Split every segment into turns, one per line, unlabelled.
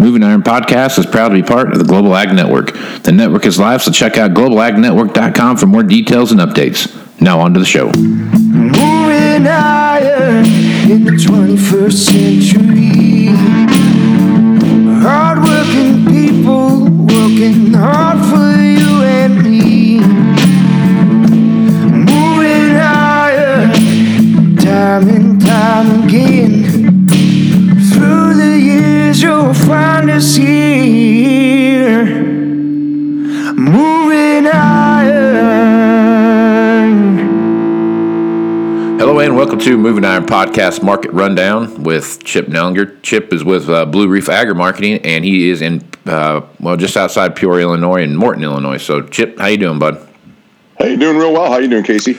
Moving Iron Podcast is proud to be part of the Global Ag Network. The network is live, so check out globalagnetwork.com for more details and updates. Now on to the show.
Moving iron in the 21st century. Hardworking people working hard for you and me. Moving iron time and time again. Through the years, you'll find us here. Moving iron.
Hello and welcome to Moving Iron Podcast Market Rundown with Chip Nellinger. Chip is with uh, Blue Reef Agri Marketing, and he is in uh, well just outside Peoria, Illinois, and Morton, Illinois. So, Chip, how you doing, bud?
Hey, doing real well. How you doing, Casey?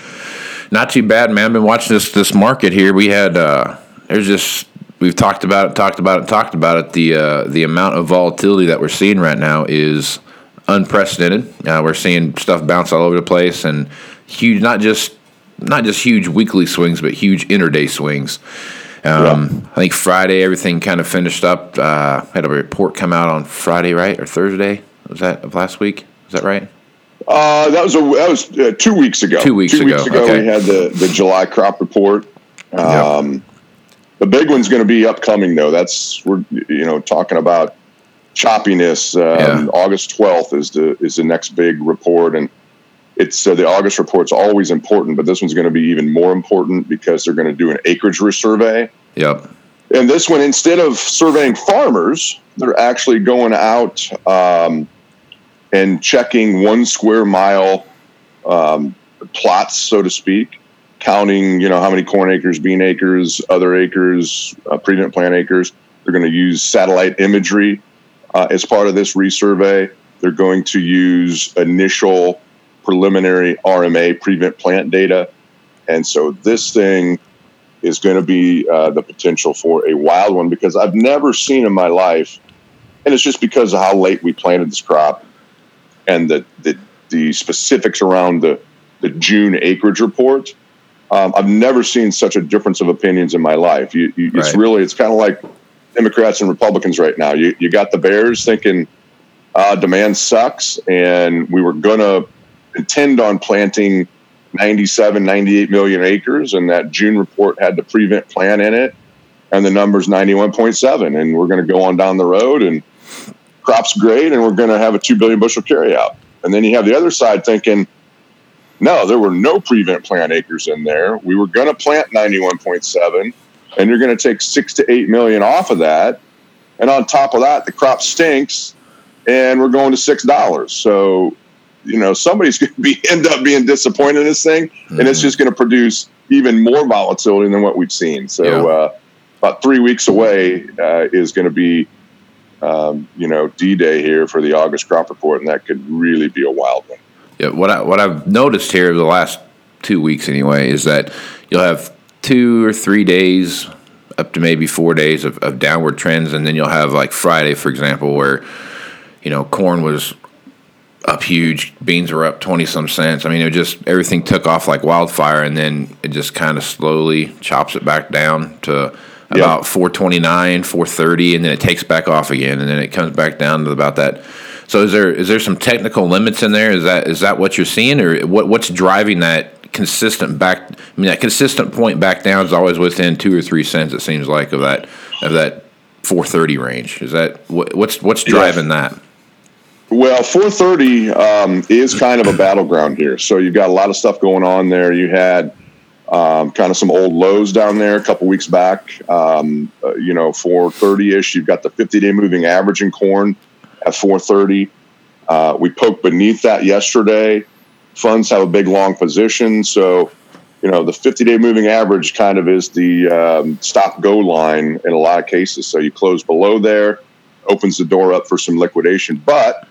Not too bad, man. I've been watching this this market here. We had uh, there's just we've talked about it, talked about it, talked about it. The uh, the amount of volatility that we're seeing right now is unprecedented. Uh, we're seeing stuff bounce all over the place and huge, not just not just huge weekly swings, but huge interday swings. Um, I think Friday everything kind of finished up. Uh, had a report come out on Friday, right, or Thursday? Was that of last week? Is that right?
Uh, that was a that was uh, two weeks ago.
Two weeks
two
ago,
weeks ago,
okay.
we had the the July crop report. Um, The big one's going to be upcoming, though. That's we're you know talking about choppiness. Um,
Yeah.
August twelfth is the is the next big report, and it's uh, the August report's always important, but this one's going to be even more important because they're going to do an acreage resurvey.
Yep.
And this one, instead of surveying farmers, they're actually going out um, and checking one square mile um, plots, so to speak, counting, you know, how many corn acres, bean acres, other acres, uh, prevent plant acres. They're going to use satellite imagery uh, as part of this resurvey. They're going to use initial preliminary RMA prevent plant data. And so this thing is going to be uh, the potential for a wild one because I've never seen in my life, and it's just because of how late we planted this crop and the the, the specifics around the the June acreage report. Um, I've never seen such a difference of opinions in my life. You, you, It's
Right.
really it's kind of like Democrats and Republicans right now. You you got the Bears thinking uh, demand sucks, and we were gonna intend on planting 97, 98 million acres, and that June report had the prevent plan in it, and the number's 91.7. And we're going to go on down the road, and crop's great, and we're going to have a 2 billion bushel carryout. And then you have the other side thinking, no, there were no prevent plant acres in there. We were going to plant 91.7, and you're going to take six to eight million off of that. And on top of that, the crop stinks, and we're going to six dollars. So you know somebody's going to be end up being disappointed in this thing, and it's just going to produce even more volatility than what we've seen. So
Yeah.
uh, about three weeks away uh, is going to be um, you know D Day here for the August crop report, and that could really be a wild one.
Yeah, what I what I've noticed here the last two weeks anyway is that you'll have two or three days, up to maybe four days of, of downward trends, and then you'll have like Friday, for example, where you know corn was up huge, beans were up twenty some cents. I mean, it just everything took off like wildfire, and then it just kind of slowly chops it back down to about 429, 430, and then it takes back off again, and then it comes back down to about that. So is there is there some technical limits in there? Is that is that what you're seeing, or what what's driving that consistent back? I mean, that consistent point back down is always within two or three cents. It seems like of that of that 430 range. Is that what, what's what's driving that?
Well, 430 um, is kind of a battleground here. So you've got a lot of stuff going on there. You had um, kind of some old lows down there a couple weeks back. Um, uh, you know, 430 ish. You've got the 50 day moving average in corn at 430. Uh, we poked beneath that yesterday. Funds have a big long position. So, you know, the 50 day moving average kind of is the um, stop go line in a lot of cases. So you close below there, opens the door up for some liquidation. But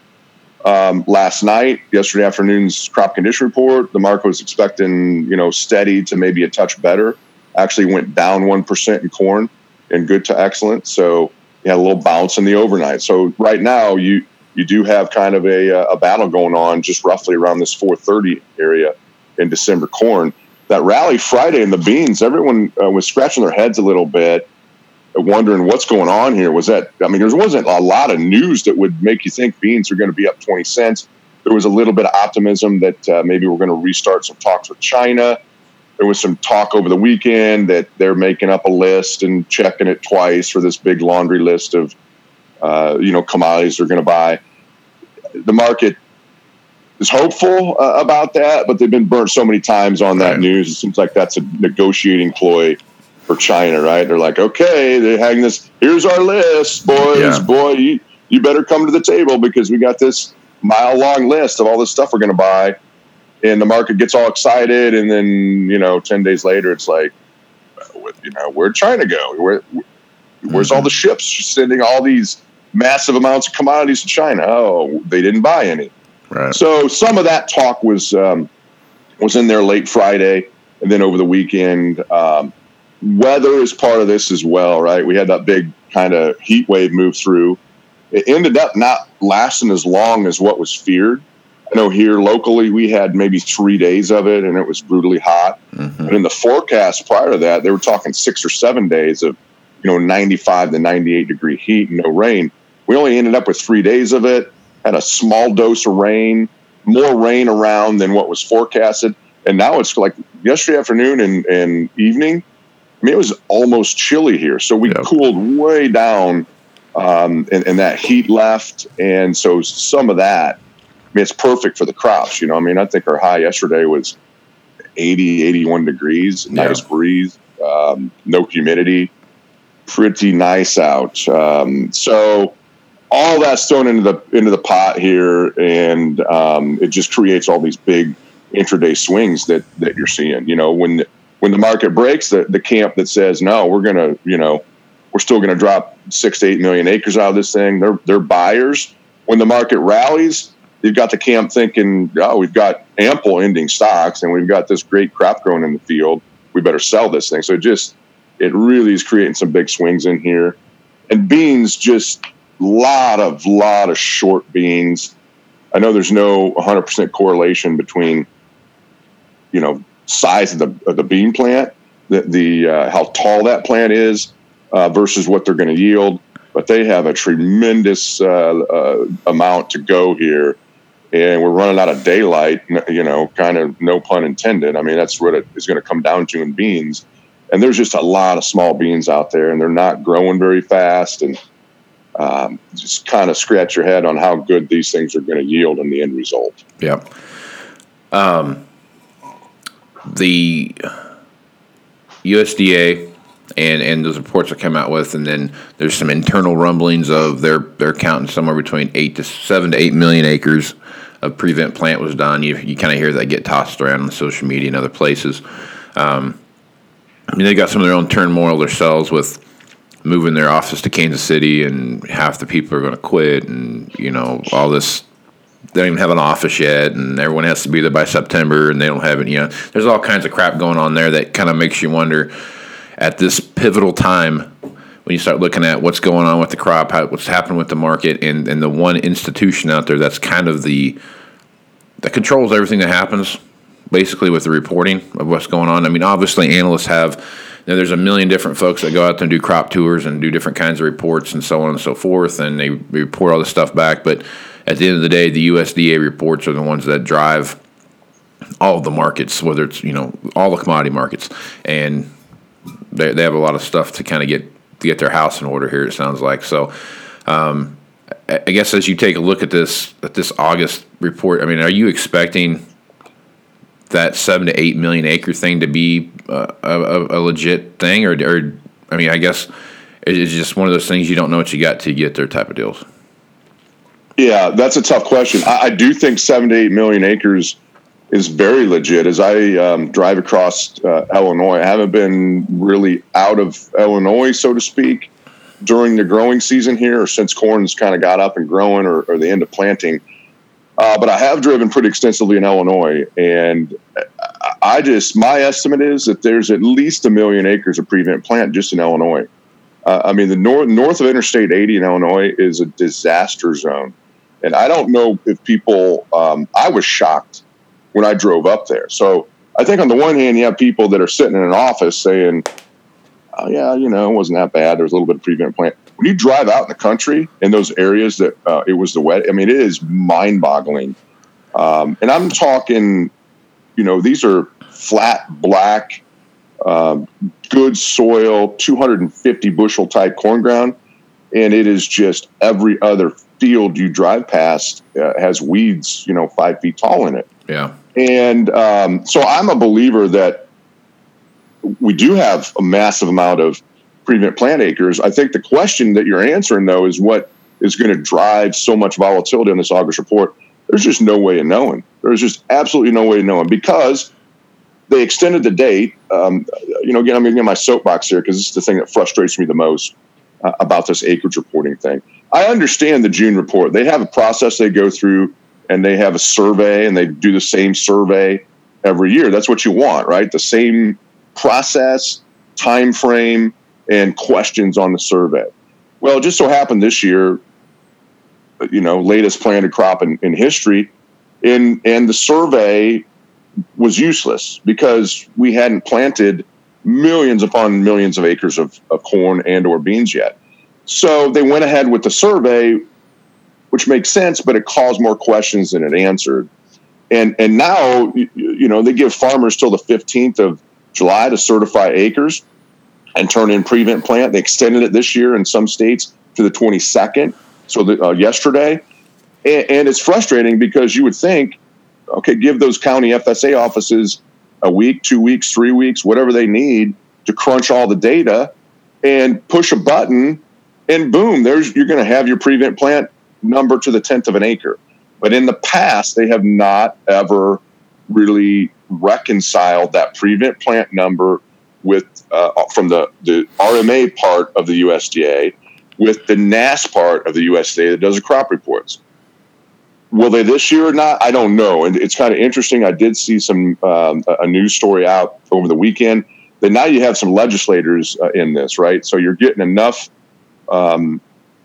um, last night, yesterday afternoon's crop condition report, the market was expecting, you know, steady to maybe a touch better. Actually went down 1% in corn and good to excellent. So you had a little bounce in the overnight. So right now you, you do have kind of a, uh, a battle going on just roughly around this 430 area in December corn. That rally Friday in the beans, everyone uh, was scratching their heads a little bit wondering what's going on here. Was that, I mean, there wasn't a lot of news that would make you think beans are going to be up 20 cents. There was a little bit of optimism that uh, maybe we're going to restart some talks with China. There was some talk over the weekend that they're making up a list and checking it twice for this big laundry list of, uh, you know, commodities they're going to buy. The market is hopeful uh, about that, but they've been burnt so many times on that right. news. It seems like that's a negotiating ploy for China, right? They're like, okay, they're having this. Here's our list, boys. Yeah. Boy, you, you better come to the table because we got this mile long list of all this stuff we're going to buy. And the market gets all excited, and then you know, ten days later, it's like, you know, where'd China go? Where, where's mm-hmm. all the ships sending all these massive amounts of commodities to China? Oh, they didn't buy any. Right. So some of that talk was um, was in there late Friday, and then over the weekend. Um, weather is part of this as well, right? We had that big kind of heat wave move through. It ended up not lasting as long as what was feared. I know here locally we had maybe three days of it and it was brutally hot. Mm-hmm. But in the forecast prior to that, they were talking six or seven days of, you know, 95 to 98 degree heat and no rain. We only ended up with three days of it, had a small dose of rain, more rain around than what was forecasted. And now it's like yesterday afternoon and, and evening, I mean, it was almost chilly here. So we yep. cooled way down um, and, and, that heat left. And so some of that, mean, it's perfect for the crops. You know, I mean, I think our high yesterday was 80, 81 degrees, yeah. nice breeze, um, no humidity, pretty nice out. Um, so all that's thrown into the into the pot here, and um, it just creates all these big intraday swings that that you're seeing. You know, when when the market breaks, the, the camp that says, no, we're going to, you know, we're still going to drop six to eight million acres out of this thing. They're, they're buyers. When the market rallies, you've got the camp thinking, oh, we've got ample ending stocks and we've got this great crop growing in the field. We better sell this thing. So it just, it really is creating some big swings in here. And beans, just lot of, lot of short beans. I know there's no 100% correlation between, you know, size of the of the bean plant, the, the uh, how tall that plant is uh, versus what they're going to yield. But they have a tremendous uh, uh, amount to go here, and we're running out of daylight. You know, kind of no pun intended. I mean, that's what it is going to come down to in beans. And there's just a lot of small beans out there, and they're not growing very fast. And um, just kind of scratch your head on how good these things are going to yield in the end result.
Yeah. Um, the USDA and and those reports that come out with, and then there's some internal rumblings of they're they're counting somewhere between eight to seven to eight million acres of prevent plant was done. You you kind of hear that get tossed around on social media and other places. Um, I mean, they got some of their own turmoil themselves with moving their office to Kansas City, and half the people are going to quit, and you know all this they don't even have an office yet, and everyone has to be there by September, and they don't have it. You know, there's all kinds of crap going on there that kind of makes you wonder at this pivotal time when you start looking at what's going on with the crop, how, what's happening with the market, and, and the one institution out there that's kind of the that controls everything that happens, basically with the reporting of what's going on. I mean, obviously, analysts have. You know, there's a million different folks that go out there and do crop tours and do different kinds of reports and so on and so forth, and they report all this stuff back. But at the end of the day, the USDA reports are the ones that drive all the markets, whether it's you know all the commodity markets, and they they have a lot of stuff to kind of get get their house in order here. It sounds like so. Um, I guess as you take a look at this at this August report, I mean, are you expecting that seven to eight million acre thing to be uh, a, a, legit thing, or, or I mean, I guess it's just one of those things you don't know what you got to get there type of deals.
Yeah, that's a tough question. I, I, do think seven to eight million acres is very legit. As I um, drive across uh, Illinois, I haven't been really out of Illinois, so to speak, during the growing season here, or since corn's kind of got up and growing, or, or the end of planting. Uh, but I have driven pretty extensively in Illinois, and I just my estimate is that there's at least a million acres of prevent plant just in Illinois. Uh, I mean, the north north of Interstate 80 in Illinois is a disaster zone. And I don't know if people, um, I was shocked when I drove up there. So I think on the one hand, you have people that are sitting in an office saying, oh, yeah, you know, it wasn't that bad. There was a little bit of prevent plant. When you drive out in the country in those areas that uh, it was the wet, I mean, it is mind boggling. Um, and I'm talking, you know, these are flat, black, um, good soil, 250 bushel type corn ground. And it is just every other field you drive past uh, has weeds, you know, five feet tall in it.
Yeah.
And um, so I'm a believer that we do have a massive amount of prevent plant acres. I think the question that you're answering, though, is what is going to drive so much volatility on this August report. There's just no way of knowing. There's just absolutely no way of knowing because they extended the date. Um, you know, again, I'm going to get my soapbox here because is the thing that frustrates me the most uh, about this acreage reporting thing. I understand the June report. They have a process they go through and they have a survey and they do the same survey every year. That's what you want, right? The same process, time frame, and questions on the survey. Well, it just so happened this year, you know, latest planted crop in, in history, and and the survey was useless because we hadn't planted millions upon millions of acres of, of corn and or beans yet. So they went ahead with the survey, which makes sense, but it caused more questions than it answered. And and now you, know they give farmers till the fifteenth of July to certify acres and turn in prevent plant. They extended it this year in some states to the twenty second, so the, uh, yesterday. And, and it's frustrating because you would think, okay, give those county FSA offices a week, two weeks, three weeks, whatever they need to crunch all the data and push a button and boom, there's you're going to have your prevent plant number to the tenth of an acre. But in the past, they have not ever really reconciled that prevent plant number with uh, from the the RMA part of the USDA with the NASS part of the USDA that does the crop reports. Will they this year or not? I don't know. And it's kind of interesting. I did see some um, a news story out over the weekend that now you have some legislators uh, in this, right? So you're getting enough um,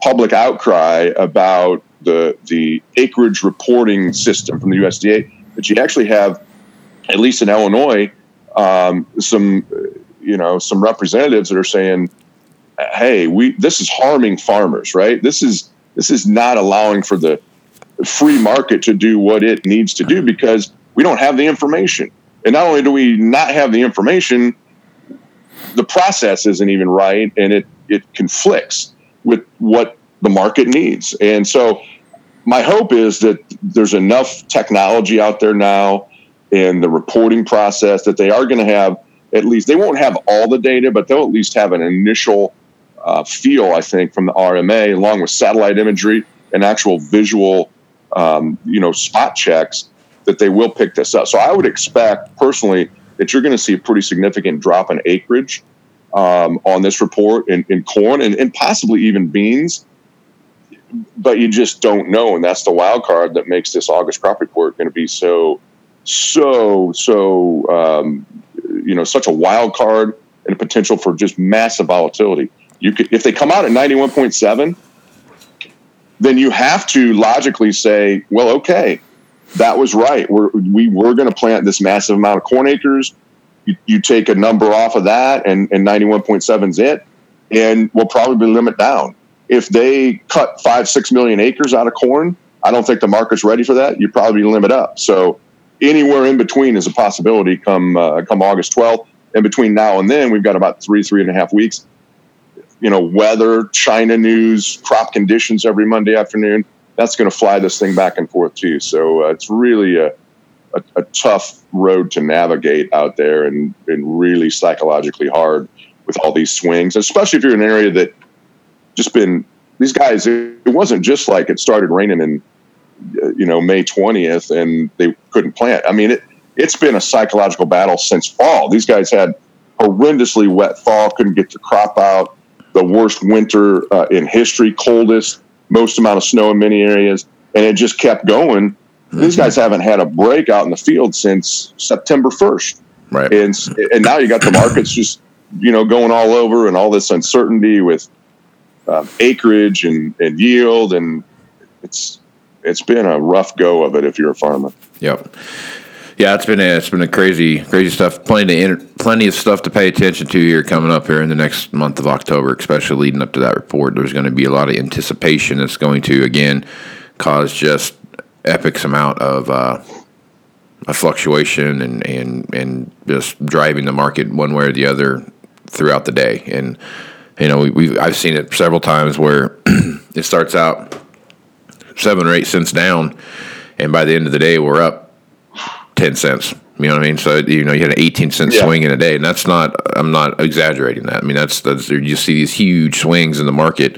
public outcry about the the acreage reporting system from the USDA that you actually have, at least in Illinois, um, some you know some representatives that are saying, "Hey, we this is harming farmers, right? This is this is not allowing for the free market to do what it needs to do because we don't have the information. And not only do we not have the information, the process isn't even right, and it it conflicts with what the market needs. And so my hope is that there's enough technology out there now in the reporting process that they are going to have at least they won't have all the data, but they'll at least have an initial uh, feel, I think, from the RMA, along with satellite imagery and actual visual, um, you know, spot checks that they will pick this up. So I would expect personally that you're going to see a pretty significant drop in acreage um, on this report in, in corn and, and possibly even beans. But you just don't know. And that's the wild card that makes this August crop report going to be so, so, so, um, you know, such a wild card and a potential for just massive volatility. You could, if they come out at 91.7, then you have to logically say, well, okay, that was right. We're, we were going to plant this massive amount of corn acres you, take a number off of that and, and 91.7 is it and we'll probably limit down. If they cut five six million acres out of corn i don't think the market's ready for that. You probably limit up. So anywhere in between is a possibility come uh, come august 12th and between now and then we've got about three three and a half weeks. You know weather china news crop conditions every monday afternoon that's going to fly this thing back and forth too so uh, it's really a a, a tough road to navigate out there and, really psychologically hard with all these swings, especially if you're in an area that just been these guys. It, it wasn't just like it started raining in you know May 20th and they couldn't plant. I mean, it it's been a psychological battle since fall. These guys had horrendously wet fall, couldn't get the crop out. The worst winter uh, in history, coldest, most amount of snow in many areas, and it just kept going. These guys haven't had a break out in the field since September 1st.
Right.
And, and now you got the markets just, you know, going all over and all this uncertainty with um, acreage and, and yield. And it's, it's been a rough go of it if you're a farmer.
Yep. Yeah, it's been a, it's been a crazy crazy stuff. Plenty of inter- plenty of stuff to pay attention to here coming up here in the next month of October, especially leading up to that report. There's going to be a lot of anticipation that's going to again cause just epic amount of uh, a fluctuation and, and and just driving the market one way or the other throughout the day. And you know, we, I've seen it several times where it starts out seven or eight cents down, and by the end of the day, we're up ten cents. You know what I mean? So you know you had an eighteen cent
Yeah.
swing in a day, and that's not. I'm not exaggerating that. I mean that's that's you see these huge swings in the market,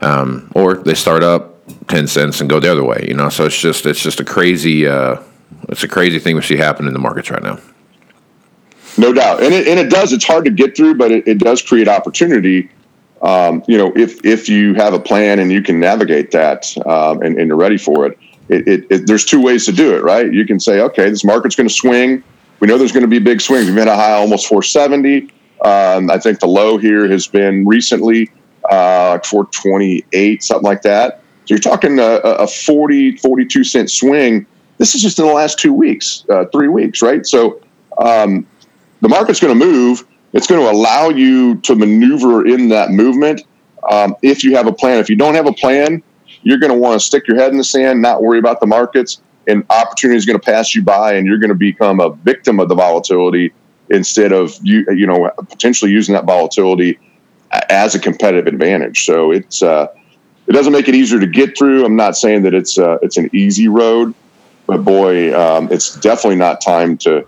um, or they start up ten cents and go the other way. You know, so it's just it's just a crazy. Uh, it's a crazy thing we see happen in the markets right now.
No doubt, and it, and it does. It's hard to get through, but it, it does create opportunity. Um, you know, if if you have a plan and you can navigate that um, and, and you're ready for it, it, it, there's two ways to do it, right? You can say, okay, this market's going to swing. We know there's going to be big swings. We've had a high almost 470. Um, I think the low here has been recently uh, like 428, something like that. So you're talking a, a 40, 42 cent swing. This is just in the last two weeks, uh, three weeks, right? So um, the market's going to move. It's going to allow you to maneuver in that movement um, if you have a plan. If you don't have a plan, you're going to want to stick your head in the sand, not worry about the markets, and opportunity is going to pass you by, and you're going to become a victim of the volatility instead of you, you know, potentially using that volatility as a competitive advantage. So it's uh, it doesn't make it easier to get through. I'm not saying that it's uh, it's an easy road, but boy, um, it's definitely not time to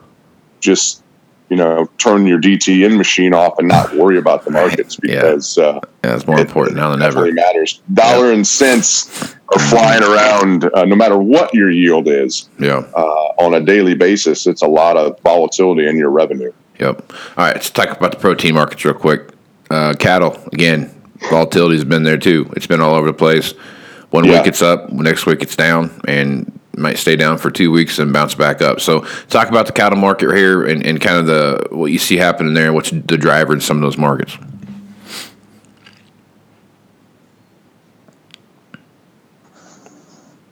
just you know turn your DTN machine off and not worry about the markets
Yeah.
because uh,
Yeah, it's more
it-
important now than ever.
matters. Dollar and cents are flying around uh, no matter what your yield is
Yeah.
uh, on a daily basis. It's a lot of volatility in your revenue.
Yep. All right, let's talk about the protein markets real quick. Uh, cattle again, volatility has been there too. It's been all over the place. One
Yeah.
week it's up, next week it's down, and might stay down for two weeks and bounce back up. So, talk about the cattle market here and, and kind of the what you see happening there. And what's the driver in some of those markets?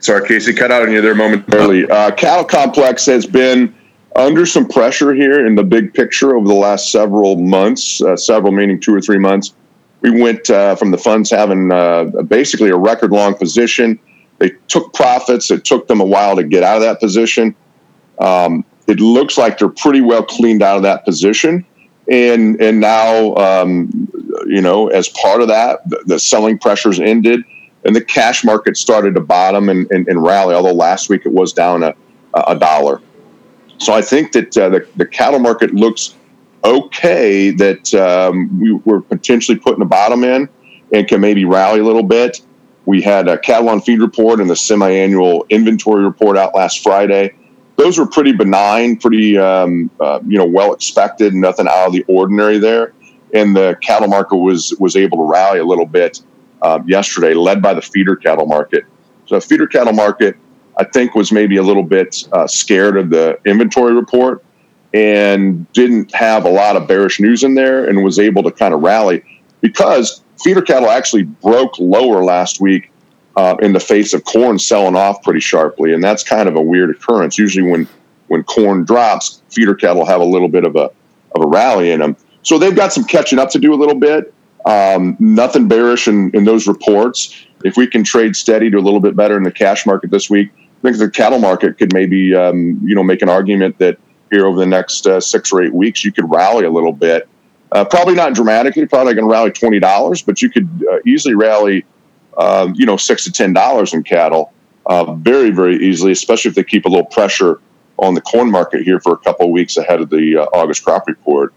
Sorry, Casey, cut out on you there momentarily. Uh, cattle complex has been under some pressure here in the big picture over the last several months, uh, several meaning two or three months. We went uh, from the funds having uh, basically a record long position. They took profits. It took them a while to get out of that position. Um, it looks like they're pretty well cleaned out of that position. And and now, um, you know, as part of that, the, the selling pressures ended and the cash market started to bottom and, and, and rally, although last week it was down a, a dollar. So I think that uh, the, the cattle market looks okay, that um, we, we're potentially putting a bottom in and can maybe rally a little bit. We had a cattle on feed report and the semi-annual inventory report out last Friday. Those were pretty benign, pretty um, uh, you know well expected, nothing out of the ordinary there. And the cattle market was was able to rally a little bit uh, yesterday, led by the feeder cattle market. So, the feeder cattle market, I think, was maybe a little bit uh, scared of the inventory report and didn't have a lot of bearish news in there and was able to kind of rally because feeder cattle actually broke lower last week uh, in the face of corn selling off pretty sharply. And that's kind of a weird occurrence. Usually, when when corn drops, feeder cattle have a little bit of a of a rally in them. So they've got some catching up to do a little bit. Um, nothing bearish in, in those reports. If we can trade steady to a little bit better in the cash market this week, I think the cattle market could maybe um, you know make an argument that here over the next uh, six or eight weeks you could rally a little bit. Uh, probably not dramatically, probably going to rally twenty dollars, but you could uh, easily rally um, you know six to ten dollars in cattle uh, very very easily, especially if they keep a little pressure on the corn market here for a couple of weeks ahead of the uh, August crop report.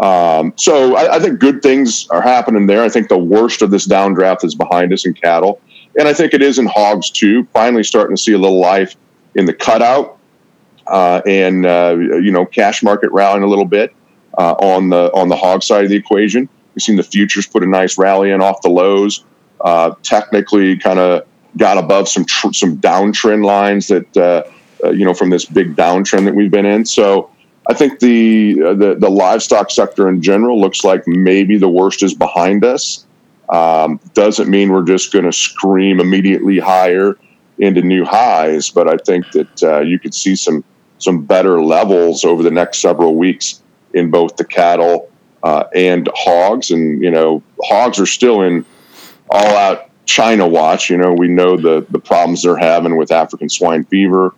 Um, so I, I think good things are happening there. I think the worst of this downdraft is behind us in cattle, and I think it is in hogs too. Finally, starting to see a little life in the cutout, and uh, you know, cash market rallying a little bit uh, on the on the hog side of the equation. We've seen the futures put a nice rally in off the lows. Uh, technically, kind of got above some tr- some downtrend lines that uh, uh, you know from this big downtrend that we've been in. So I think the, uh, the the livestock sector in general looks like maybe the worst is behind us. Um, doesn't mean we're just going to scream immediately higher into new highs, but I think that uh, you could see some some better levels over the next several weeks in both the cattle uh, and hogs. And you know, hogs are still in all out China watch. You know, we know the the problems they're having with African swine fever.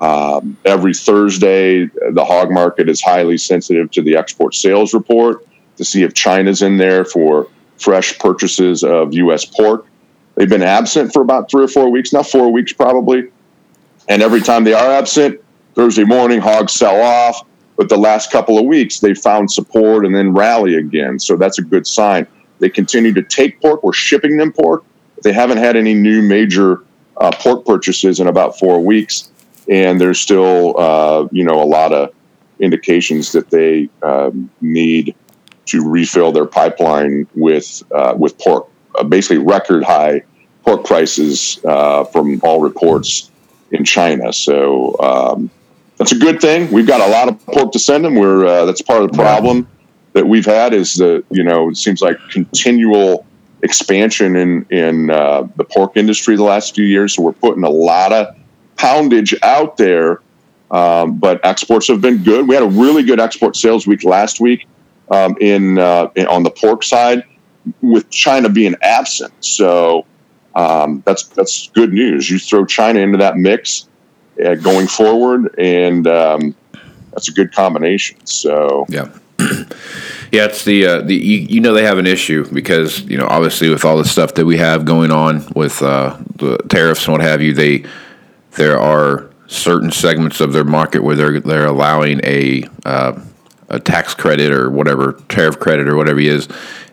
Um, every Thursday, the hog market is highly sensitive to the export sales report to see if China's in there for fresh purchases of U.S. pork. They've been absent for about three or four weeks now, four weeks probably. And every time they are absent, Thursday morning, hogs sell off. But the last couple of weeks, they found support and then rally again. So that's a good sign. They continue to take pork. We're shipping them pork. They haven't had any new major uh, pork purchases in about four weeks. And there's still, uh, you know, a lot of indications that they um, need to refill their pipeline with uh, with pork. Uh, basically, record high pork prices uh, from all reports in China. So um, that's a good thing. We've got a lot of pork to send them. We're uh, that's part of the problem that we've had is that you know it seems like continual expansion in in uh, the pork industry the last few years. So we're putting a lot of poundage out there. Um, but exports have been good. We had a really good export sales week last week um, in, uh, in, on the pork side, with China being absent. So um, that's that's good news. You throw China into that mix uh, going forward, and um, that's a good combination. So
yeah. Yeah, it's the uh, the you, you, know they have an issue because you know obviously with all the stuff that we have going on with uh, the tariffs and what have you, they there are certain segments of their market where they're they're allowing a uh, a tax credit or whatever tariff credit or whatever he is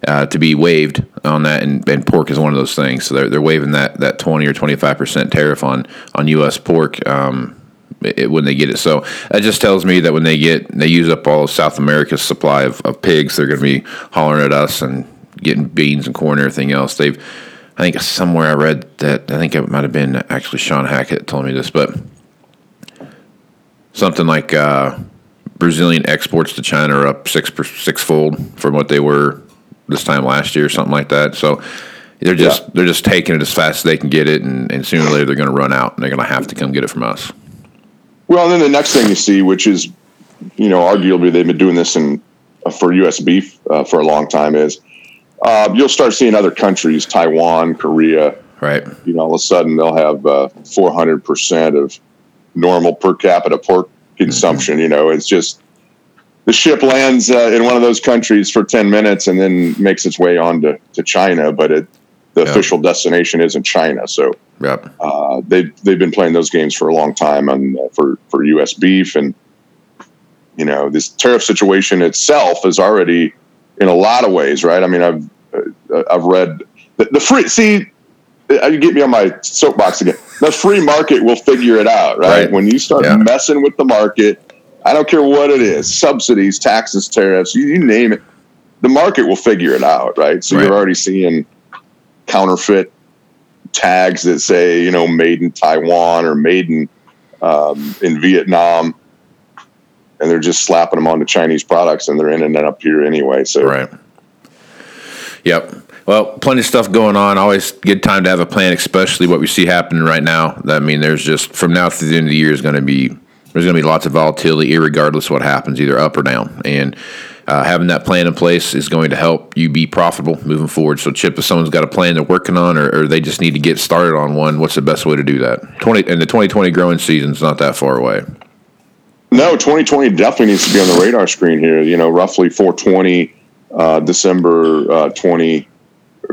uh, to be waived on that, and, and, pork is one of those things. So they're, they're waiving that that twenty or twenty five percent tariff on on U.S. pork. Um, it, when they get it, so that just tells me that when they get they use up all of South America's supply of, of pigs, they're going to be hollering at us and getting beans and corn and everything else. They've, I think somewhere I read that I think it might have been actually Sean Hackett told me this, but something like uh, Brazilian exports to China are up six sixfold from what they were this time last year, or something like that. So they're just yeah. they're just taking it as fast as they can get it, and, and sooner or later they're going to run out, and they're going to have to come get it from us.
Well, then the next thing you see, which is, you know, arguably they've been doing this in uh, for U.S. beef uh, for a long time, is uh, you'll start seeing other countries, Taiwan, Korea,
right?
You know, all of a sudden they'll have uh, four hundred percent of normal per capita pork consumption. Mm-hmm. You know, it's just the ship lands uh, in one of those countries for 10 minutes and then makes its way on to, to China, but it, the yep. official destination isn't China. So
yep.
uh, they've, they've been playing those games for a long time on, uh, for, for U.S. beef. And, you know, this tariff situation itself is already in a lot of ways, right? I mean, I've, uh, I've read the, the free, see, uh, you get me on my soapbox again. The free market will figure it out, right? right. When you start yeah. messing with the market, I don't care what it is subsidies, taxes, tariffs, you, you name it, the market will figure it out, right? So right. you're already seeing counterfeit tags that say, you know, made in Taiwan or made in, um, in Vietnam. And they're just slapping them onto Chinese products and they're in ending up here anyway. So,
right. Yep. Well, plenty of stuff going on. Always good time to have a plan, especially what we see happening right now. I mean, there's just from now through the end of the year is going to be there's going to be lots of volatility, regardless what happens, either up or down. And uh, having that plan in place is going to help you be profitable moving forward. So, Chip, if someone's got a plan they're working on, or, or they just need to get started on one, what's the best way to do that? Twenty and the 2020 growing season is not that far away.
No, 2020 definitely needs to be on the radar screen here. You know, roughly 420 uh, December uh, 20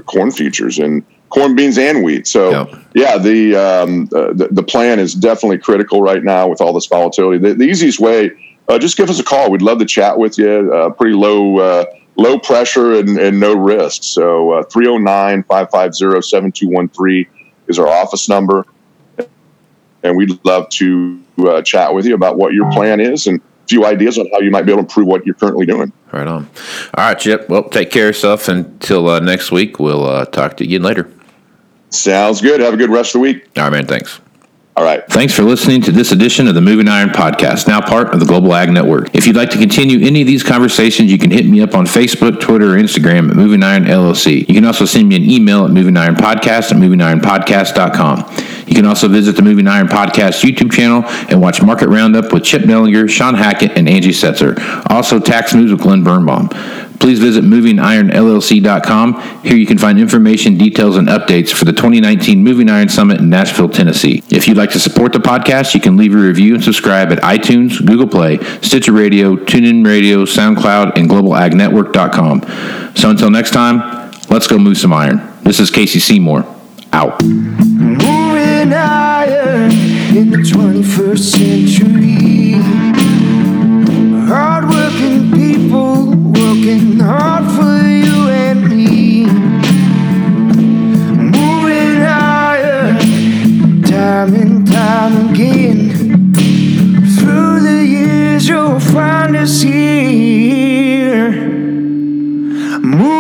corn futures and corn, beans, and wheat. So yep. yeah, the, um, uh, the, the plan is definitely critical right now with all this volatility. The, the easiest way, uh, just give us a call. We'd love to chat with you. Uh, pretty low uh, low pressure and, and no risk. So uh, 309 550 7213 is our office number. And we'd love to uh, chat with you about what your plan is and few ideas on how you might be able to improve what you're currently doing.
Right on. All right, Chip. Well, take care of yourself until uh, next week. We'll uh, talk to you again later.
Sounds good. Have a good rest of the week.
All right, man. Thanks.
All right.
Thanks for listening to this edition of the Moving Iron Podcast, now part of the Global Ag Network. If you'd like to continue any of these conversations, you can hit me up on Facebook, Twitter, or Instagram at Moving Iron LLC. You can also send me an email at Moving Iron movingironpodcast at movingironpodcast.com. You can also visit the Moving Iron Podcast YouTube channel and watch Market Roundup with Chip Nellinger, Sean Hackett, and Angie Setzer. Also, Tax News with Glenn Birnbaum. Please visit movingironllc.com. Here you can find information, details, and updates for the 2019 Moving Iron Summit in Nashville, Tennessee. If you'd like to support the podcast, you can leave a review and subscribe at iTunes, Google Play, Stitcher Radio, TuneIn Radio, SoundCloud, and globalagnetwork.com. So until next time, let's go move some iron. This is Casey Seymour. Out
and iron in the 21st century. Hardworking people working hard for you and me. Moving iron, time and time again. Through the years, you'll find us here. Moving